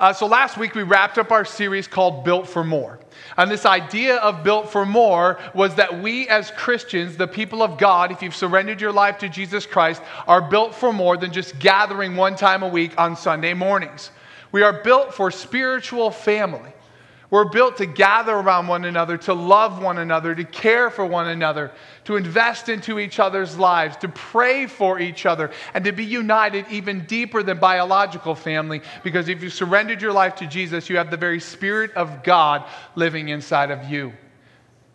Uh, so last week we wrapped up our series called Built for More. And this idea of Built for More was that we as Christians, the people of God, if you've surrendered your life to Jesus Christ, are built for more than just gathering one time a week on Sunday mornings. We are built for spiritual family. We're built to gather around one another, to love one another, to care for one another, to invest into each other's lives, to pray for each other, and to be united even deeper than biological family. Because if you surrendered your life to Jesus, you have the very Spirit of God living inside of you.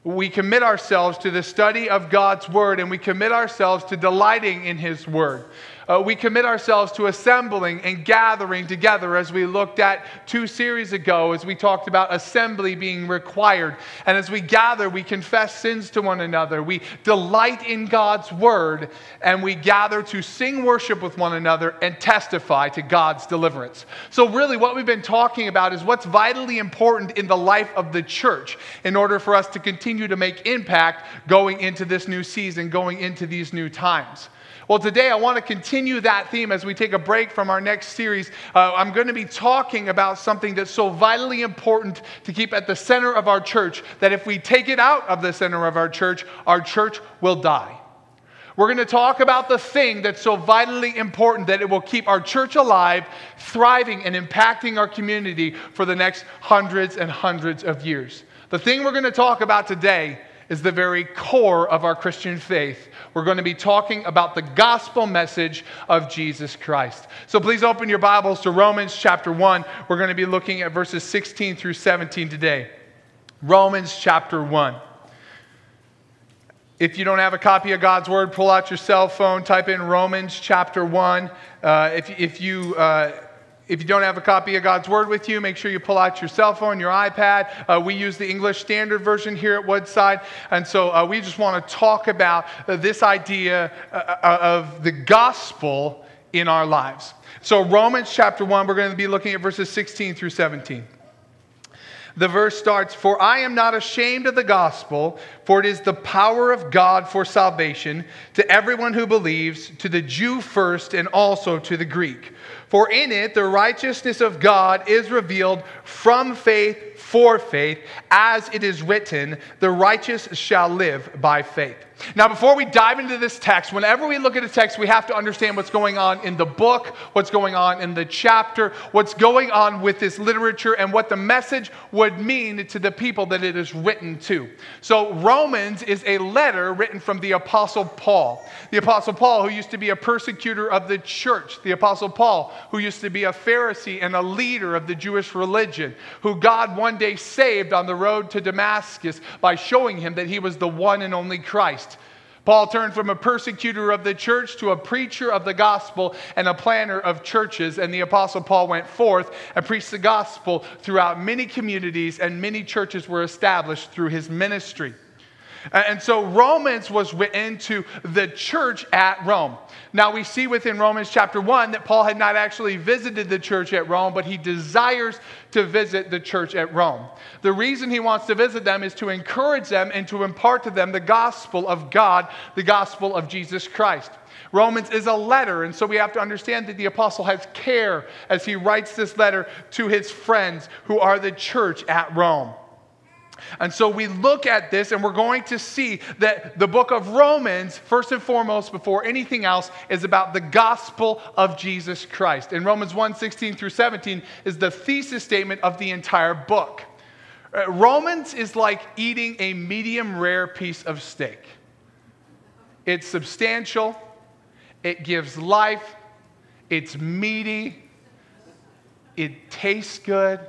We commit ourselves to the study of God's Word and we commit ourselves to delighting in His Word. Uh, we commit ourselves to assembling and gathering together as we looked at two series ago, as we talked about assembly being required. And as we gather, we confess sins to one another. We delight in God's word, and we gather to sing worship with one another and testify to God's deliverance. So, really, what we've been talking about is what's vitally important in the life of the church in order for us to continue to make impact going into this new season, going into these new times. Well, today I want to continue that theme as we take a break from our next series. Uh, I'm going to be talking about something that's so vitally important to keep at the center of our church that if we take it out of the center of our church, our church will die. We're going to talk about the thing that's so vitally important that it will keep our church alive, thriving, and impacting our community for the next hundreds and hundreds of years. The thing we're going to talk about today is the very core of our Christian faith. We're going to be talking about the gospel message of Jesus Christ. So please open your Bibles to Romans chapter 1. We're going to be looking at verses 16 through 17 today. Romans chapter 1. If you don't have a copy of God's Word, pull out your cell phone, type in Romans chapter 1. Uh, if, if you. Uh, if you don't have a copy of God's Word with you, make sure you pull out your cell phone, your iPad. Uh, we use the English Standard Version here at Woodside. And so uh, we just want to talk about uh, this idea uh, uh, of the gospel in our lives. So, Romans chapter 1, we're going to be looking at verses 16 through 17. The verse starts For I am not ashamed of the gospel, for it is the power of God for salvation to everyone who believes, to the Jew first, and also to the Greek. For in it the righteousness of God is revealed from faith for faith, as it is written, the righteous shall live by faith. Now, before we dive into this text, whenever we look at a text, we have to understand what's going on in the book, what's going on in the chapter, what's going on with this literature, and what the message would mean to the people that it is written to. So, Romans is a letter written from the Apostle Paul. The Apostle Paul, who used to be a persecutor of the church, the Apostle Paul, who used to be a Pharisee and a leader of the Jewish religion, who God one day saved on the road to Damascus by showing him that he was the one and only Christ. Paul turned from a persecutor of the church to a preacher of the gospel and a planner of churches. And the Apostle Paul went forth and preached the gospel throughout many communities, and many churches were established through his ministry. And so Romans was written to the church at Rome. Now we see within Romans chapter 1 that Paul had not actually visited the church at Rome, but he desires to visit the church at Rome. The reason he wants to visit them is to encourage them and to impart to them the gospel of God, the gospel of Jesus Christ. Romans is a letter, and so we have to understand that the apostle has care as he writes this letter to his friends who are the church at Rome. And so we look at this and we're going to see that the book of Romans, first and foremost, before anything else, is about the gospel of Jesus Christ. And Romans 1 16 through 17 is the thesis statement of the entire book. Uh, Romans is like eating a medium rare piece of steak. It's substantial, it gives life, it's meaty, it tastes good,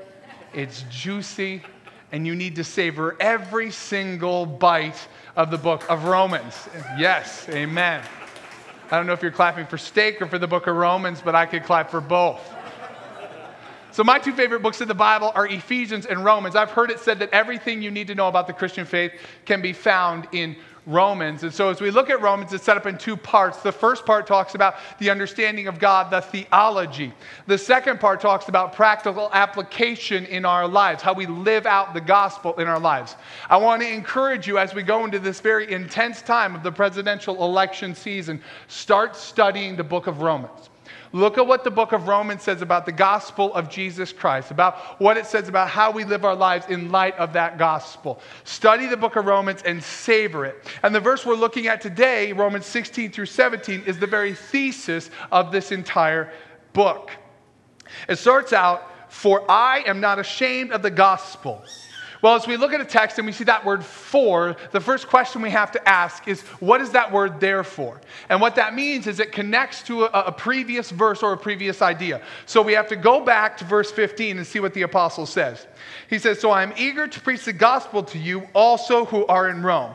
it's juicy and you need to savor every single bite of the book of Romans. Yes, amen. I don't know if you're clapping for steak or for the book of Romans, but I could clap for both. So, my two favorite books of the Bible are Ephesians and Romans. I've heard it said that everything you need to know about the Christian faith can be found in Romans. And so, as we look at Romans, it's set up in two parts. The first part talks about the understanding of God, the theology. The second part talks about practical application in our lives, how we live out the gospel in our lives. I want to encourage you as we go into this very intense time of the presidential election season, start studying the book of Romans. Look at what the book of Romans says about the gospel of Jesus Christ, about what it says about how we live our lives in light of that gospel. Study the book of Romans and savor it. And the verse we're looking at today, Romans 16 through 17, is the very thesis of this entire book. It starts out, For I am not ashamed of the gospel. Well, as we look at a text and we see that word for, the first question we have to ask is what is that word there for? And what that means is it connects to a, a, previous verse or a previous idea. So we have to go back to verse 15 and see what the apostle says. He says, So I'm eager to preach the gospel to you also who are in Rome.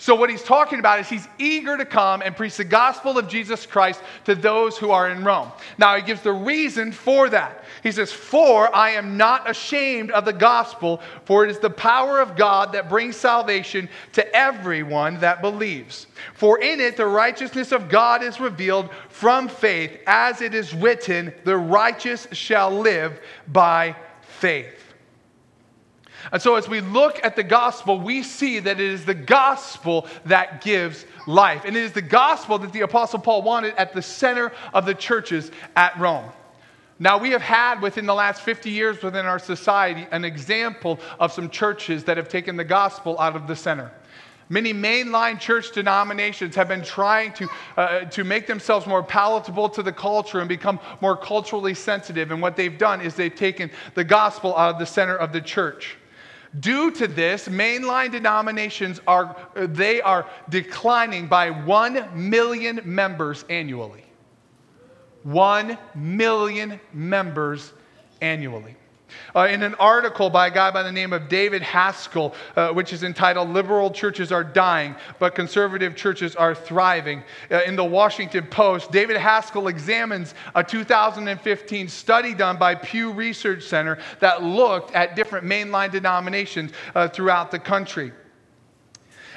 So, what he's talking about is he's eager to come and preach the gospel of Jesus Christ to those who are in Rome. Now, he gives the reason for that. He says, For I am not ashamed of the gospel, for it is the power of God that brings salvation to everyone that believes. For in it the righteousness of God is revealed from faith, as it is written, The righteous shall live by faith. And so, as we look at the gospel, we see that it is the gospel that gives life. And it is the gospel that the Apostle Paul wanted at the center of the churches at Rome. Now, we have had within the last 50 years within our society an example of some churches that have taken the gospel out of the center. Many mainline church denominations have been trying to, uh, to make themselves more palatable to the culture and become more culturally sensitive. And what they've done is they've taken the gospel out of the center of the church. Due to this, mainline denominations are uh, they are declining by 1 million members annually. 1 million members annually. Uh, in an article by a guy by the name of David Haskell, uh, which is entitled Liberal Churches Are Dying, but Conservative Churches Are Thriving, uh, in the Washington Post, David Haskell examines a 2015 study done by Pew Research Center that looked at different mainline denominations uh, throughout the country.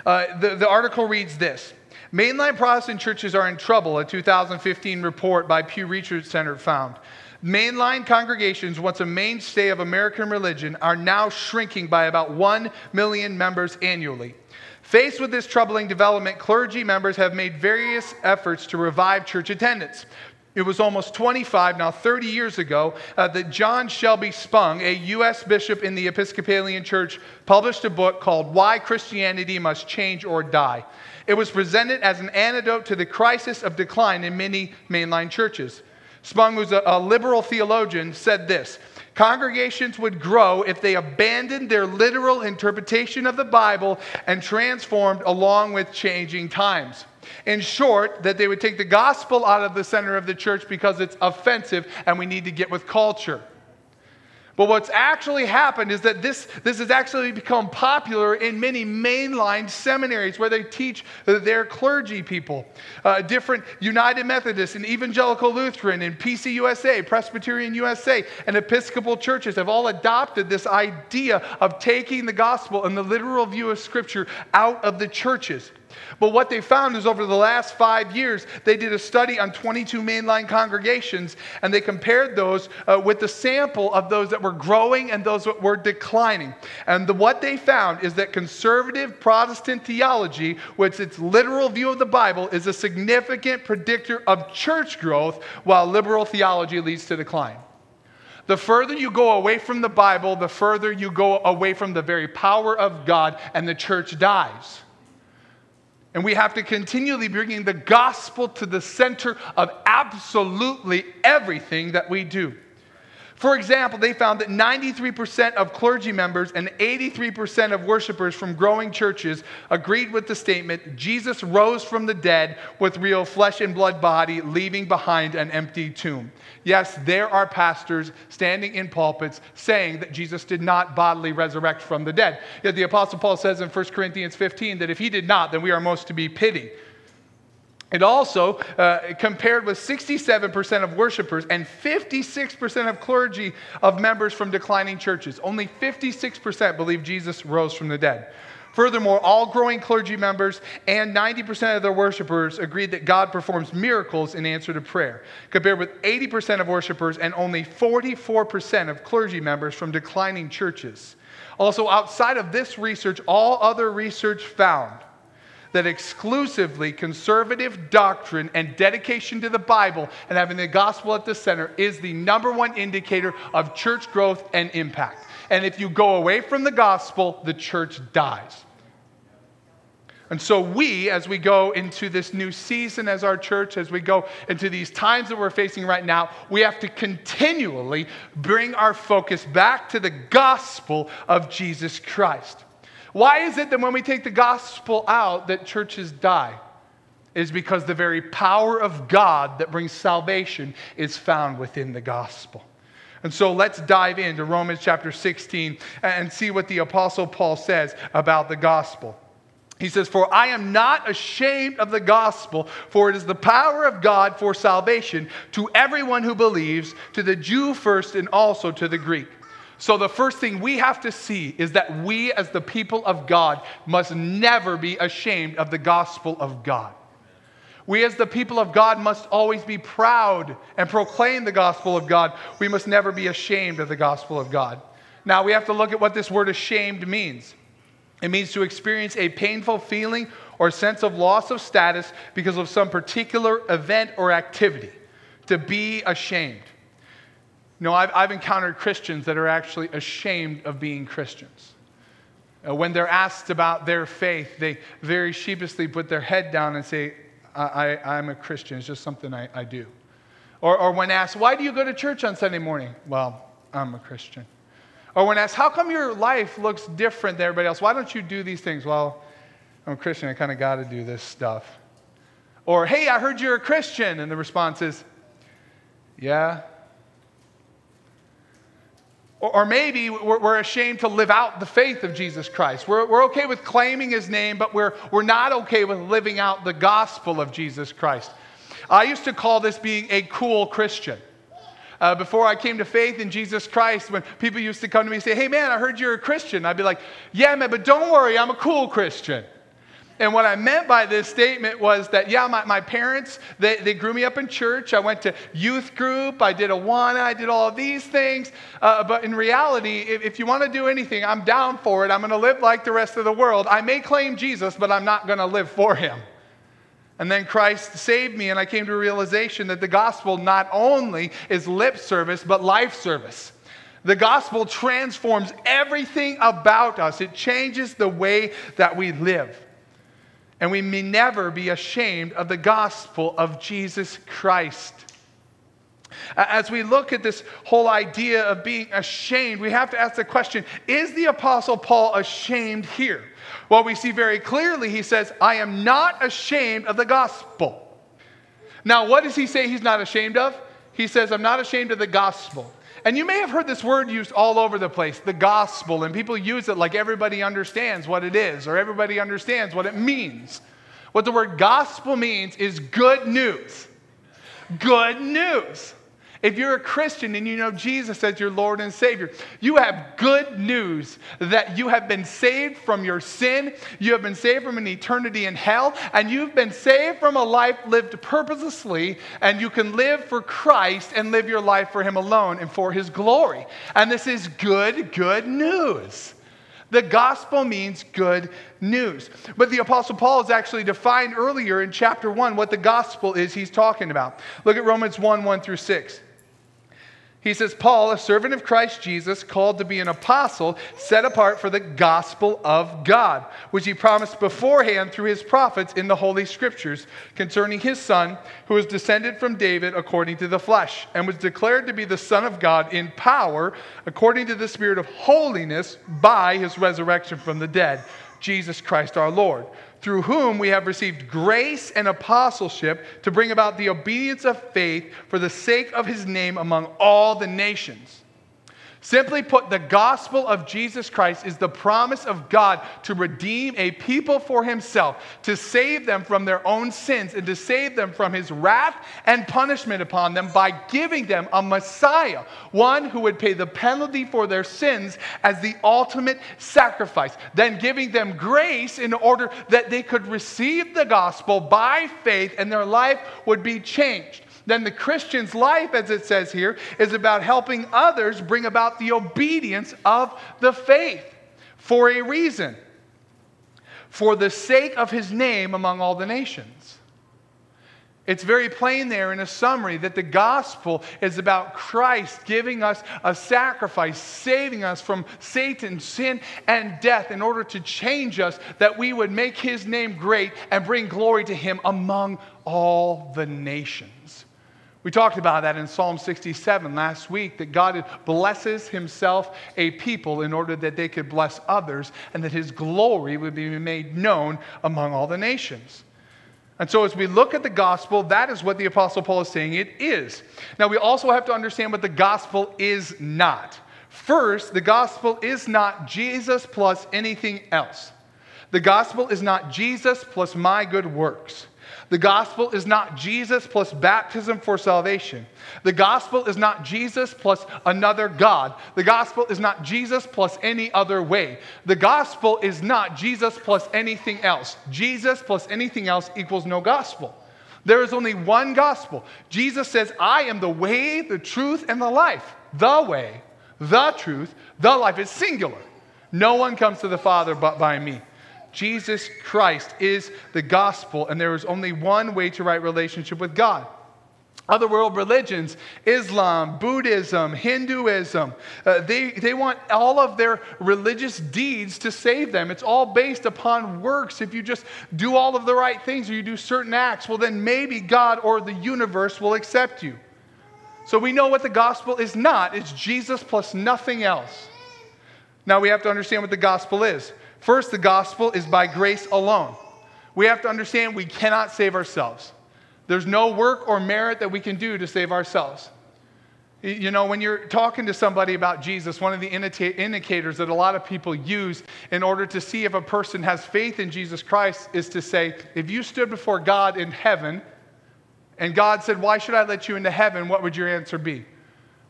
Uh, the, the article reads this. Mainline Protestant churches are in trouble, a 2015 report by Pew Research Center found. Mainline congregations, once a mainstay of American religion, are now shrinking by about 1 million members annually. Faced with this troubling development, clergy members have made various efforts to revive church attendance. It was almost 25, now 30 years ago, uh, that John Shelby Spong, a U.S. bishop in the Episcopalian Church, published a book called Why Christianity Must Change or Die. It was presented as an antidote to the crisis of decline in many mainline churches. Spong, who's a, a liberal theologian, said this Congregations would grow if they abandoned their literal interpretation of the Bible and transformed along with changing times. In short, that they would take the gospel out of the center of the church because it's offensive and we need to get with culture. But what's actually happened is that this, this has actually become popular in many mainline seminaries where they teach their clergy people. Uh, different United Methodist and Evangelical Lutheran and PCUSA, Presbyterian USA, and Episcopal churches have all adopted this idea of taking the gospel and the literal view of Scripture out of the churches. But what they found is over the last five years, they did a study on 22 mainline congregations and they compared those uh, with the sample of those that were growing and those that were declining. And the, what they found is that conservative Protestant theology, which its literal view of the Bible, is a significant predictor of church growth, while liberal theology leads to decline. The further you go away from the Bible, the further you go away from the very power of God, and the church dies. And we have to continually bringing the gospel to the center of absolutely everything that we do. For example, they found that 93% of clergy members and 83% of worshipers from growing churches agreed with the statement Jesus rose from the dead with real flesh and blood body, leaving behind an empty tomb. Yes, there are pastors standing in pulpits saying that Jesus did not bodily resurrect from the dead. Yet the Apostle Paul says in 1 Corinthians 15 that if he did not, then we are most to be pitied. It also uh, compared with 67% of worshipers and 56% of clergy of members from declining churches. Only 56% believe Jesus rose from the dead. Furthermore, all growing clergy members and 90% of their worshipers agreed that God performs miracles in answer to prayer, compared with 80% of worshipers and only 44% of clergy members from declining churches. Also, outside of this research, all other research found that exclusively conservative doctrine and dedication to the Bible and having the gospel at the center is the number one indicator of church growth and impact. And if you go away from the gospel, the church dies. And so, we, as we go into this new season as our church, as we go into these times that we're facing right now, we have to continually bring our focus back to the gospel of Jesus Christ. Why is it that when we take the gospel out, that churches die? It is because the very power of God that brings salvation is found within the gospel. And so let's dive into Romans chapter 16 and see what the Apostle Paul says about the gospel. He says, For I am not ashamed of the gospel, for it is the power of God for salvation to everyone who believes, to the Jew first and also to the Greek. So, the first thing we have to see is that we, as the people of God, must never be ashamed of the gospel of God. We, as the people of God, must always be proud and proclaim the gospel of God. We must never be ashamed of the gospel of God. Now, we have to look at what this word ashamed means. It means to experience a painful feeling or sense of loss of status because of some particular event or activity. To be ashamed. You know, I've, I've encountered Christians that are actually ashamed of being Christians. Uh, when they're asked about their faith, they very sheepishly put their head down and say, I, am a Christian. It's just something I, I do. Or, or when asked, Why do you go to church on Sunday morning? Well, I'm a Christian. Or when asked, How come your life looks different than everybody else? Why don't you do these things? Well, I'm a Christian. I kind of got to do this stuff. Or, Hey, I heard you're a Christian. And the response is, Yeah. Or, maybe we're, ashamed to live out the faith of Jesus Christ. We're, we're okay with claiming his name, but we're, we're not okay with living out the gospel of Jesus Christ. I used to call this being a cool Christian uh, before I came to faith in Jesus Christ, when people used to come to me and say, Hey, man, I heard you're a Christian, I'd be like, Yeah, man, but don't worry, I'm a cool Christian. And what I meant by this statement was that, yeah, my, my parents, they, they grew me up in church. I went to youth group. I did Awana. I did all these things. Uh, but in reality, if, if you want to do anything, I'm down for it. I'm going to live like the rest of the world. I may claim Jesus, but I'm not going to live for him. And then Christ saved me, and I came to a realization that the gospel not only is lip service, but life service. The gospel transforms everything about us, it changes the way that we live. And we may never be ashamed of the gospel of Jesus Christ. As we look at this whole idea of being ashamed, we have to ask the question is the Apostle Paul ashamed here? Well, we see very clearly he says, I am not ashamed of the gospel. Now, what does he say he's not ashamed of? He says, I'm not ashamed of the gospel. And you may have heard this word used all over the place, the gospel, and people use it like everybody understands what it is or everybody understands what it means. What the word gospel means is good news. Good news. If you're a Christian and you know Jesus as your Lord and Savior, you have good news that you have been saved from your sin, you have been saved from an eternity in hell, and you've been saved from a life lived purposelessly, and you can live for Christ and live your life for Him alone and for His glory. And this is good, good news. The gospel means good news. But the Apostle Paul has actually defined earlier in chapter 1 what the gospel is he's talking about. Look at Romans 1 1 through 6. He says, Paul, a servant of Christ Jesus, called to be an apostle, set apart for the gospel of God, which he promised beforehand through his prophets in the Holy Scriptures concerning his son, who was descended from David according to the flesh, and was declared to be the Son of God in power according to the Spirit of holiness by his resurrection from the dead, Jesus Christ our Lord through whom we have received grace and apostleship to bring about the obedience of faith for the sake of his name among all the nations. Simply put, the gospel of Jesus Christ is the promise of God to redeem a people for himself, to save them from their own sins, and to save them from his wrath and punishment upon them by giving them a Messiah, one who would pay the penalty for their sins as the ultimate sacrifice, then giving them grace in order that they could receive the gospel by faith and their life would be changed then the Christian's life, as it says here, is about helping others bring about the obedience of the faith for a reason. for the sake of his name among all the nations. It's very plain there in a summary that the gospel is about Christ giving us a sacrifice, saving us from Satan, sin, and death in order to change us, that we would make his name great and bring glory to him among all the nations. We talked about that in Psalm 67 last week that God blesses himself a people in order that they could bless others and that his glory would be made known among all the nations. And so, as we look at the gospel, that is what the Apostle Paul is saying it is. Now, we also have to understand what the gospel is not. First, the gospel is not Jesus plus anything else. The gospel is not Jesus plus my good works. The gospel is not Jesus plus baptism for salvation. The gospel is not Jesus plus another God. The gospel is not Jesus plus any other way. The gospel is not Jesus plus anything else. Jesus plus anything else equals no gospel. There is only one gospel. Jesus says, I am the way, the truth, and the life. The way, the truth, the life is singular. No one comes to the Father but by me. Jesus Christ is the gospel, and there is only one way to right relationship with God. Other world religions, Islam, Buddhism, Hinduism, uh, they, they want all of their religious deeds to save them. It's all based upon works. If you just do all of the right things or you do certain acts, well, then maybe God or the universe will accept you. So we know what the gospel is not it's Jesus plus nothing else. Now we have to understand what the gospel is. First, the gospel is by grace alone. We have to understand we cannot save ourselves. There's no work or merit that we can do to save ourselves. You know, when you're talking to somebody about Jesus, one of the indicators that a lot of people use in order to see if a person has faith in Jesus Christ is to say, if you stood before God in heaven and God said, Why should I let you into heaven? What would your answer be?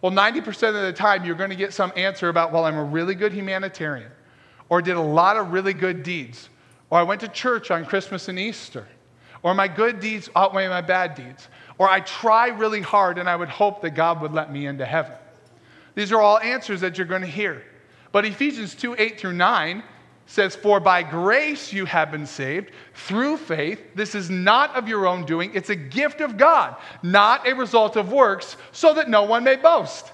Well, 90% of the time, you're going to get some answer about, Well, I'm a really good humanitarian or did a lot of really good deeds, or I went to church on Christmas and Easter, or my good deeds outweigh my bad deeds, or I try really hard and I would hope that God would let me into heaven. These are all answers that you're going to hear. But Ephesians 2 8 through 9 says, For by grace you have been saved through faith. This is not of your own doing, it's a gift of God, not a result of works, so that no one may boast.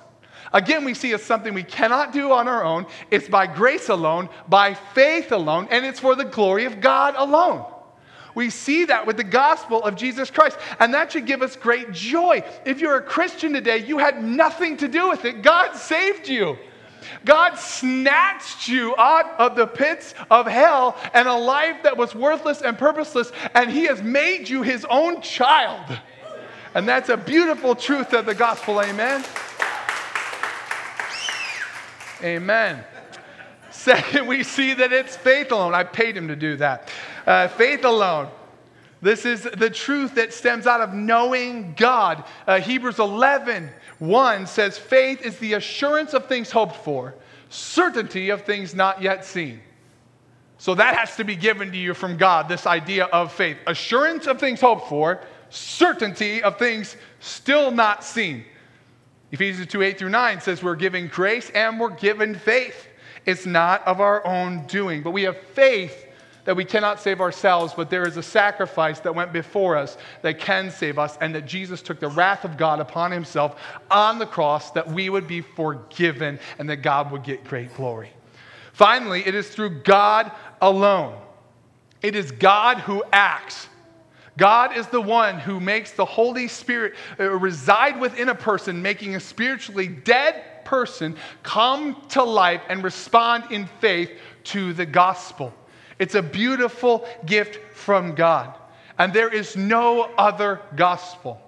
Again, we see it's something we cannot do on our own. It's by grace alone, by faith alone, and it's for the glory of God alone. We see that with the gospel of Jesus Christ, and that should give us great joy. If you're a Christian today, you had nothing to do with it. God saved you. God snatched you out of the pits of hell and a life that was worthless and purposeless, and He has made you His own child. And that's a beautiful truth of the gospel. Amen. Amen. Second, we see that it's faith alone. I paid him to do that. Uh, faith alone. This is the truth that stems out of knowing God. Uh, Hebrews 11, 1 says, Faith is the assurance of things hoped for, certainty of things not yet seen. So that has to be given to you from God, this idea of faith. Assurance of things hoped for, certainty of things still not seen. Ephesians 2 8 through 9 says we're given grace and we're given faith. It's not of our own doing, but we have faith that we cannot save ourselves, but there is a sacrifice that went before us that can save us, and that Jesus took the wrath of God upon himself on the cross that we would be forgiven and that God would get great glory. Finally, it is through God alone. It is God who acts. God is the one who makes the Holy Spirit uh, reside within a person, making a spiritually dead person come to life and respond in faith to the gospel. It's a beautiful gift from God. And there is no other gospel.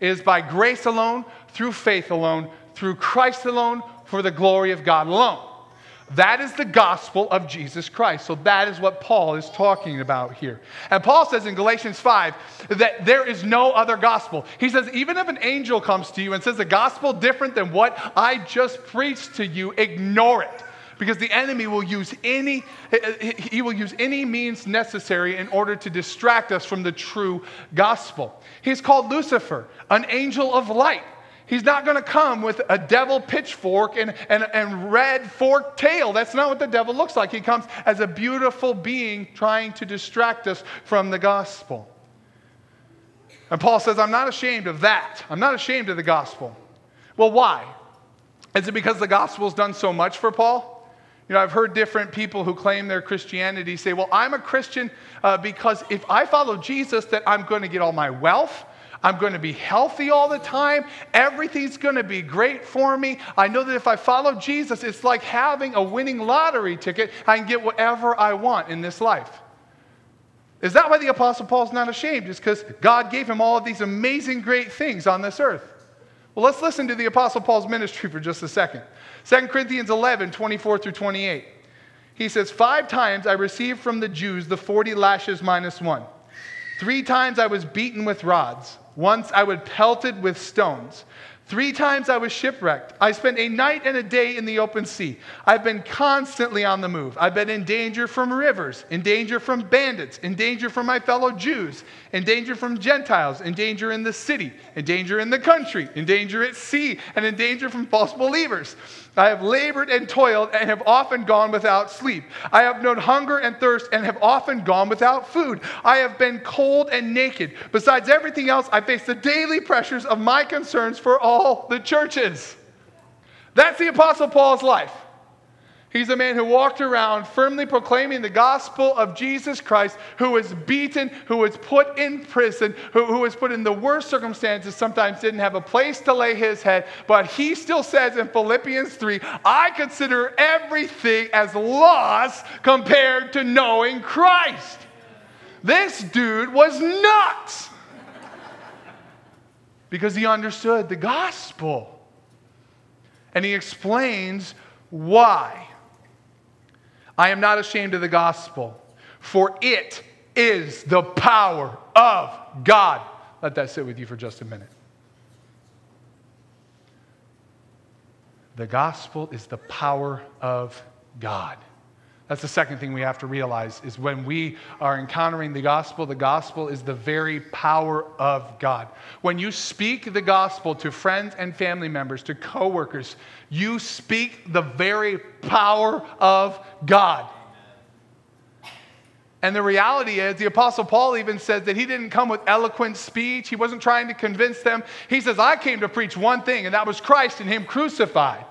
It is by grace alone, through faith alone, through Christ alone, for the glory of God alone. That is the gospel of Jesus Christ. So that is what Paul is talking about here. And Paul says in Galatians 5 that there is no other gospel. He says, even if an angel comes to you and says a gospel different than what I just preached to you, ignore it. Because the enemy will use any he will use any means necessary in order to distract us from the true gospel. He's called Lucifer, an angel of light. He's not going to come with a devil pitchfork and, and, and red forked tail. That's not what the devil looks like. He comes as a beautiful being trying to distract us from the gospel. And Paul says, I'm not ashamed of that. I'm not ashamed of the gospel. Well, why? Is it because the gospel's done so much for Paul? You know, I've heard different people who claim their Christianity say, well, I'm a Christian uh, because if I follow Jesus, that I'm going to get all my wealth. I'm going to be healthy all the time. Everything's going to be great for me. I know that if I follow Jesus, it's like having a winning lottery ticket. I can get whatever I want in this life. Is that why the Apostle Paul's not ashamed? It's because God gave him all of these amazing, great things on this earth. Well, let's listen to the Apostle Paul's ministry for just a second. 2 Corinthians 11, 24 through 28. He says, Five times I received from the Jews the 40 lashes minus one. Three times I was beaten with rods. Once I was pelted with stones. Three times I was shipwrecked. I spent a night and a day in the open sea. I've been constantly on the move. I've been in danger from rivers, in danger from bandits, in danger from my fellow Jews, in danger from Gentiles, in danger in the city, in danger in the country, in danger at sea, and in danger from false believers. I have labored and toiled and have often gone without sleep. I have known hunger and thirst and have often gone without food. I have been cold and naked. Besides everything else, I face the daily pressures of my concerns for all the churches. That's the Apostle Paul's life. He's a man who walked around firmly proclaiming the gospel of Jesus Christ, who was beaten, who was put in prison, who, who, was put in the worst circumstances, sometimes didn't have a place to lay his head. But he still says in Philippians 3 I consider everything as loss compared to knowing Christ. This dude was nuts because he understood the gospel. And he explains why. I am not ashamed of the gospel, for it is the power of God. Let that sit with you for just a minute. The gospel is the power of God. That's the second thing we have to realize is when we are encountering the gospel, the gospel is the very power of God. When you speak the gospel to friends and family members, to coworkers, you speak the very power of God. And the reality is, the Apostle Paul even says that he didn't come with eloquent speech. He wasn't trying to convince them. He says, I came to preach one thing, and that was Christ and Him crucified,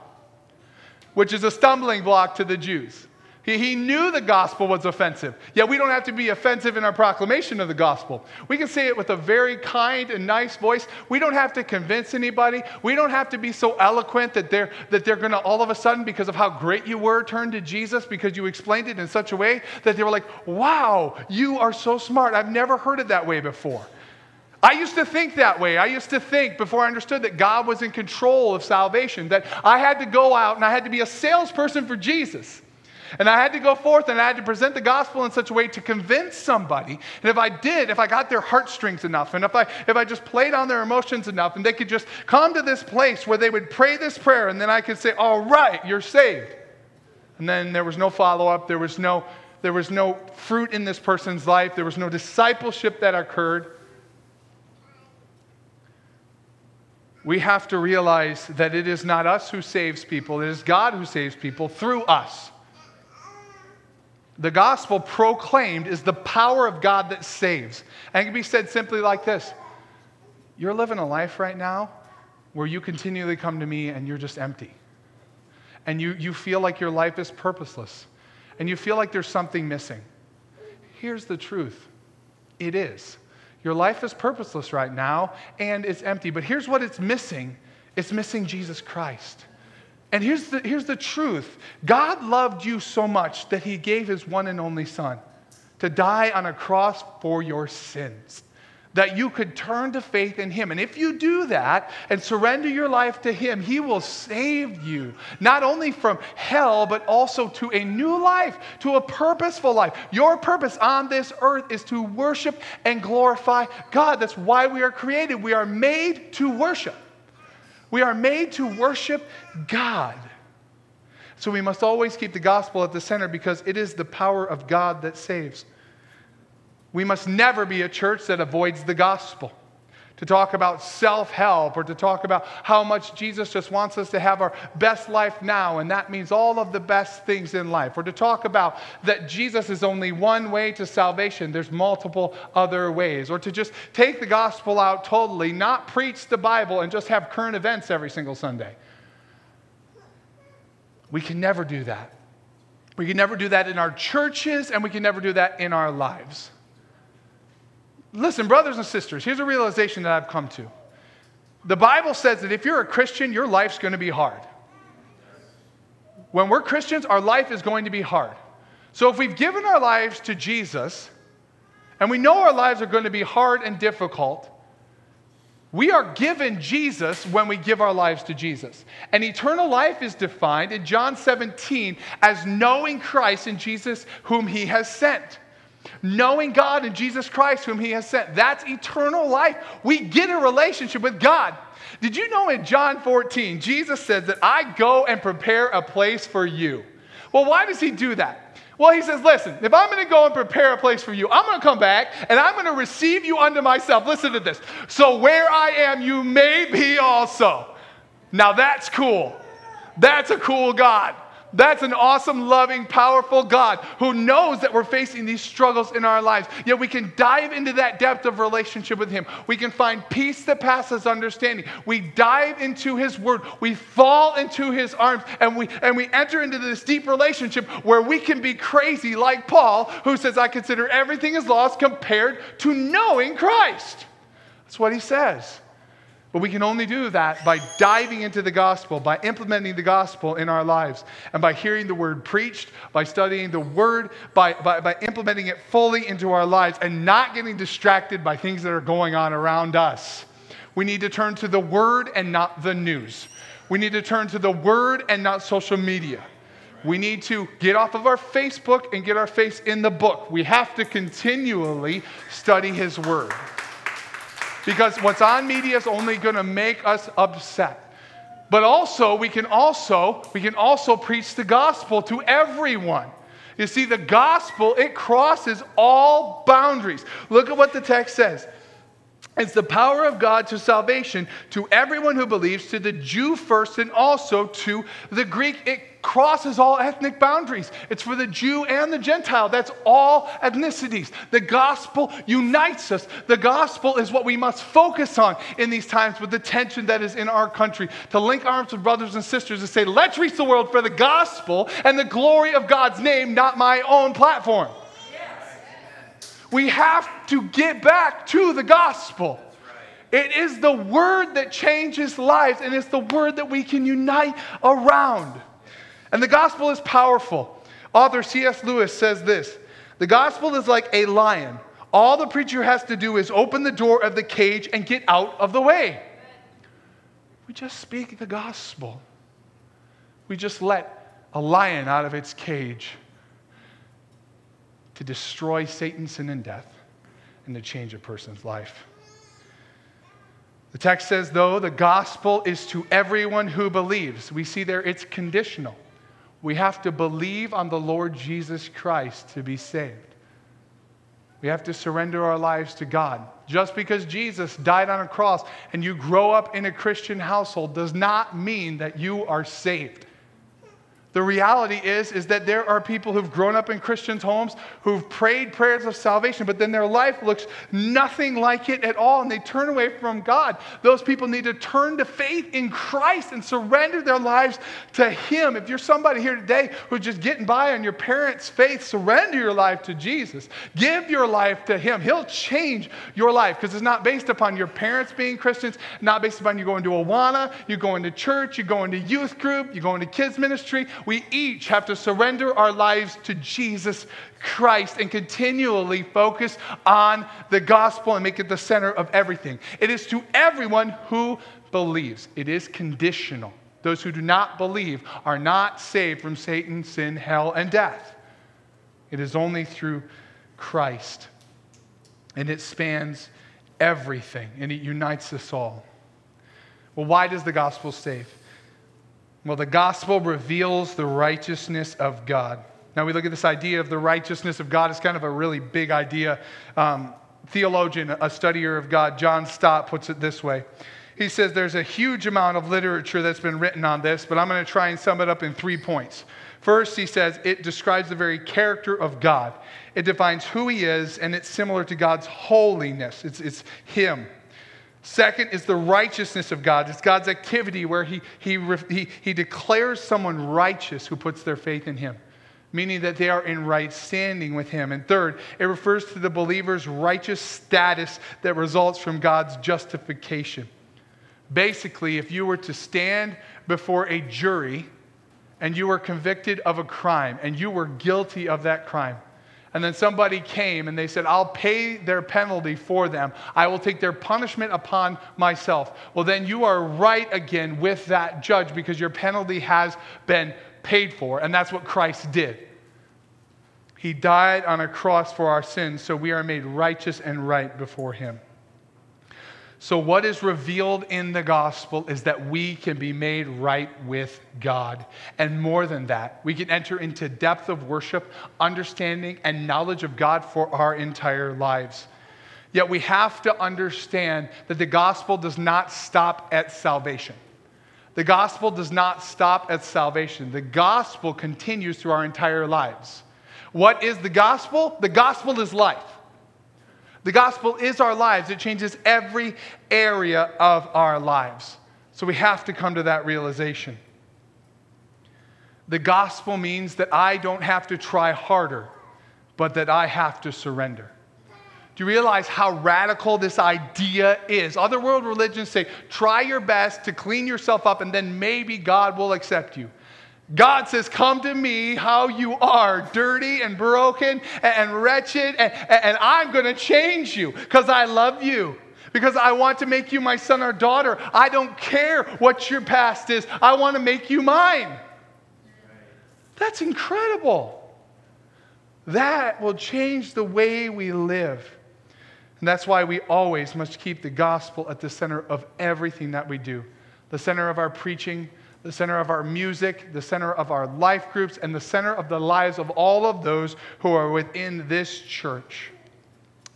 which is a stumbling block to the Jews. He, he knew the gospel was offensive. Yet we don't have to be offensive in our proclamation of the gospel. We can say it with a very kind and nice voice. We don't have to convince anybody. We don't have to be so eloquent that they're, that they're going to all of a sudden, because of how great you were, turn to Jesus because you explained it in such a way that they were like, wow, you are so smart. I've never heard it that way before. I used to think that way. I used to think before I understood that God was in control of salvation, that I had to go out and I had to be a salesperson for Jesus. And I had to go forth and I had to present the gospel in such a way to convince somebody. And if I did, if I got their heartstrings enough, and if I, if I just played on their emotions enough, and they could just come to this place where they would pray this prayer, and then I could say, All right, you're saved. And then there was no follow up, there was no, there was no fruit in this person's life, there was no discipleship that occurred. We have to realize that it is not us who saves people, it is God who saves people through us. The gospel proclaimed is the power of God that saves. And it can be said simply like this You're living a life right now where you continually come to me and you're just empty. And you, you feel like your life is purposeless. And you feel like there's something missing. Here's the truth it is. Your life is purposeless right now and it's empty. But here's what it's missing it's missing Jesus Christ. And here's the, here's the truth God loved you so much that he gave his one and only Son to die on a cross for your sins. That you could turn to faith in Him. And if you do that and surrender your life to Him, He will save you, not only from hell, but also to a new life, to a purposeful life. Your purpose on this earth is to worship and glorify God. That's why we are created. We are made to worship. We are made to worship God. So we must always keep the gospel at the center because it is the power of God that saves. We must never be a church that avoids the gospel. To talk about self help or to talk about how much Jesus just wants us to have our best life now, and that means all of the best things in life, or to talk about that Jesus is only one way to salvation, there's multiple other ways, or to just take the gospel out totally, not preach the Bible, and just have current events every single Sunday. We can never do that. We can never do that in our churches, and we can never do that in our lives. Listen, brothers and sisters, here's a realization that I've come to. The Bible says that if you're a Christian, your life's going to be hard. When we're Christians, our life is going to be hard. So if we've given our lives to Jesus, and we know our lives are going to be hard and difficult, we are given Jesus when we give our lives to Jesus. And eternal life is defined in John 17 as knowing Christ and Jesus whom he has sent. Knowing God and Jesus Christ, whom He has sent. That's eternal life. We get a relationship with God. Did you know in John 14, Jesus says that I go and prepare a place for you? Well, why does He do that? Well, He says, listen, if I'm going to go and prepare a place for you, I'm going to come back and I'm going to receive you unto myself. Listen to this. So where I am, you may be also. Now that's cool. That's a cool God. That's an awesome, loving, powerful God who knows that we're facing these struggles in our lives. Yet we can dive into that depth of relationship with Him. We can find peace that passes understanding. We dive into His Word. We fall into His arms and we, and we enter into this deep relationship where we can be crazy like Paul, who says, I consider everything as lost compared to knowing Christ. That's what he says. But we can only do that by diving into the gospel, by implementing the gospel in our lives, and by hearing the word preached, by studying the word, by, by, by, implementing it fully into our lives, and not getting distracted by things that are going on around us. We need to turn to the word and not the news. We need to turn to the word and not social media. We need to get off of our Facebook and get our face in the book. We have to continually study his word because what's on media is only going to make us upset. But also, we can also we can also preach the gospel to everyone. You see, the gospel, it crosses all boundaries. Look at what the text says. It's the power of God to salvation to everyone who believes, to the Jew first and also to the Greek. It crosses all ethnic boundaries. It's for the Jew and the Gentile. That's all ethnicities. The gospel unites us. The gospel is what we must focus on in these times with the tension that is in our country. To link arms with brothers and sisters and say, let's reach the world for the gospel and the glory of God's name, not my own platform. We have to get back to the gospel. It is the word that changes lives, and it's the word that we can unite around. And the gospel is powerful. Author C.S. Lewis says this The gospel is like a lion. All the preacher has to do is open the door of the cage and get out of the way. We just speak the gospel. We just let a lion out of its cage to destroy Satan, sin, and death, and to change a person's life. The text says, though, the gospel is to everyone who believes. We see there it's conditional. We have to believe on the Lord Jesus Christ to be saved. We have to surrender our lives to God. Just because Jesus died on a cross and you grow up in a Christian household does not mean that you are saved. The reality is, is that there are people who've grown up in Christians' homes who've prayed prayers of salvation, but then their life looks nothing like it at all, and they turn away from God. Those people need to turn to faith in Christ and surrender their lives to Him. If you're somebody here today who's just getting by on your parents' faith, surrender your life to Jesus. Give your life to Him. He'll change your life because it's not based upon your parents being Christians, not based upon you going to Awana, you going to church, you going to youth group, you going to kids ministry we each have to surrender our lives to Jesus Christ and continually focus on the gospel and make it the center of everything. It is to everyone who believes, it is conditional. Those who do not believe are not saved from Satan, sin, hell, and death. It is only through Christ. And it spans everything and it unites us all. Well, why does the gospel save? Well, the gospel reveals the righteousness of God. Now, we look at this idea of the righteousness of God as kind of a really big idea. Um, theologian, a studier of God, John Stott, puts it this way. He says there's a huge amount of literature that's been written on this, but I'm going to try and sum it up in three points. First, he says it describes the very character of God. It defines who he is, and it's similar to God's holiness. It's, it's him. Second is the righteousness of God. It's God's activity where he, he, he, he declares someone righteous who puts their faith in him meaning that they are in right standing with Him. And third, it refers to the believer's righteous status that results from God's justification. Basically, if you were to stand before a jury and you were convicted of a crime and you were guilty of that crime, and then somebody came and they said, I'll pay their penalty for them. I will take their punishment upon myself. Well, then you are right again with that judge because your penalty has been paid for, and that's what Christ did. He died on a cross for our sins, so we are made righteous and right before Him. So, what is revealed in the gospel is that we can be made right with God. And more than that, we can enter into depth of worship, understanding, and knowledge of God for our entire lives. Yet, we have to understand that the gospel does not stop at salvation. The gospel does not stop at salvation. The gospel continues through our entire lives. What is the gospel? The gospel is life. The gospel is our lives. It changes every area of our lives. So we have to come to that realization. The gospel means that I don't have to try harder, but that I have to surrender. Do you realize how radical this idea is? Other world religions say, try your best to clean yourself up and then maybe God will accept you. God says, Come to me how you are, dirty and broken and wretched, and, and I'm going to change you because I love you. Because I want to make you my son or daughter. I don't care what your past is. I want to make you mine. That's incredible. That will change the way we live. And that's why we always must keep the gospel at the center of everything that we do the center of our preaching, the center of our music, the center of our life groups, and the center of the lives of all of those who are within this church.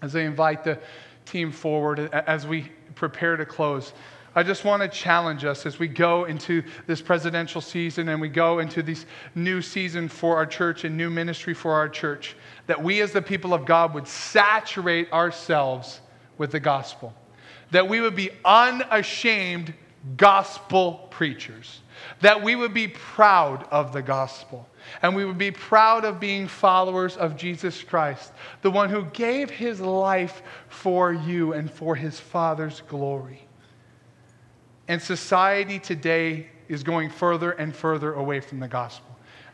As I invite the team forward, as we prepare to close, I just want to challenge us as we go into this presidential season and we go into this new season for our church and new ministry for our church, that we as the people of God would saturate ourselves with the gospel, that we would be unashamed gospel preachers, that we would be proud of the gospel. And we would be proud of being followers of Jesus Christ, the one who gave his life for you and for his Father's glory. And society today is going further and further away from the gospel.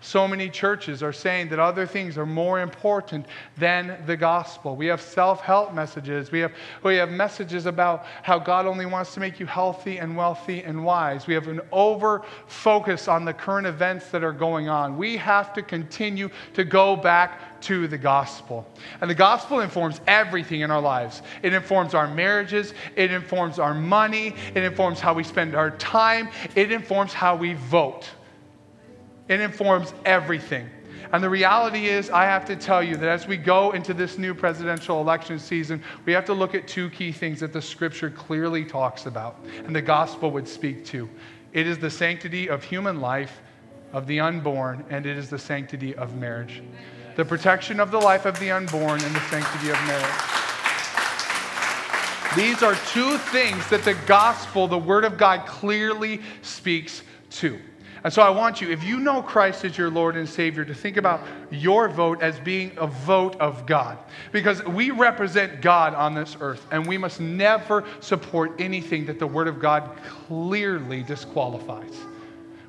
So many churches are saying that other things are more important than the gospel. We have self help messages. We have, we have messages about how God only wants to make you healthy and wealthy and wise. We have an over focus on the current events that are going on. We have to continue to go back to the gospel. And the gospel informs everything in our lives. It informs our marriages, it informs our money, it informs how we spend our time, it informs how we vote. It informs everything. And the reality is, I have to tell you that as we go into this new presidential election season, we have to look at two key things that the scripture clearly talks about and the gospel would speak to. It is the sanctity of human life, of the unborn, and it is the sanctity of marriage. The protection of the life of the unborn and the sanctity of marriage. These are two things that the gospel, the word of God, clearly speaks to. And so I want you, if you know Christ as your Lord and Savior, to think about your vote as being a vote of God. Because we represent God on this earth, and we must never support anything that the Word of God clearly disqualifies.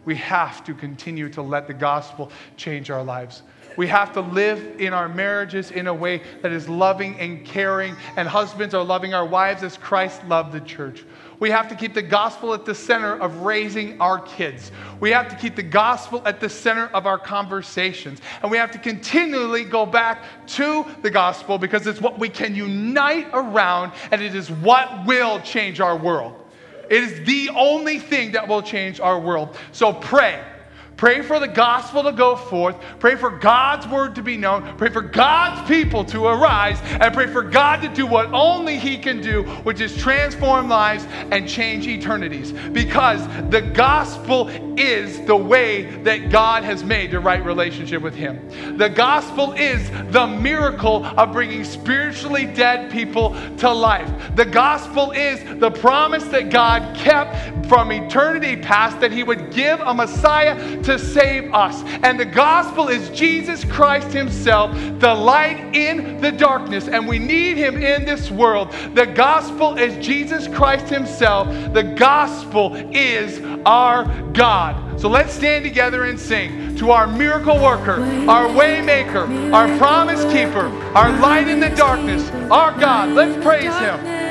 We have to continue to let the gospel change our lives. We have to live in our marriages in a way that is loving and caring, and husbands are loving our wives as Christ loved the church. We have to keep the gospel at the center of raising our kids. We have to keep the gospel at the center of our conversations. And we have to continually go back to the gospel because it's what we can unite around and it is what will change our world. It is the only thing that will change our world. So pray Pray for the gospel to go forth. Pray for God's word to be known. Pray for God's people to arise. And pray for God to do what only He can do, which is transform lives and change eternities. Because the gospel is the way that God has made the right relationship with Him. The gospel is the miracle of bringing spiritually dead people to life. The gospel is the promise that God kept from eternity past that He would give a Messiah to save us. And the gospel is Jesus Christ Himself, the light in the darkness. And we need Him in this world. The gospel is Jesus Christ Himself. The gospel is our God. So let's stand together and sing to our miracle worker, our waymaker, our promise keeper, our light in the darkness, our God. Let's praise Him.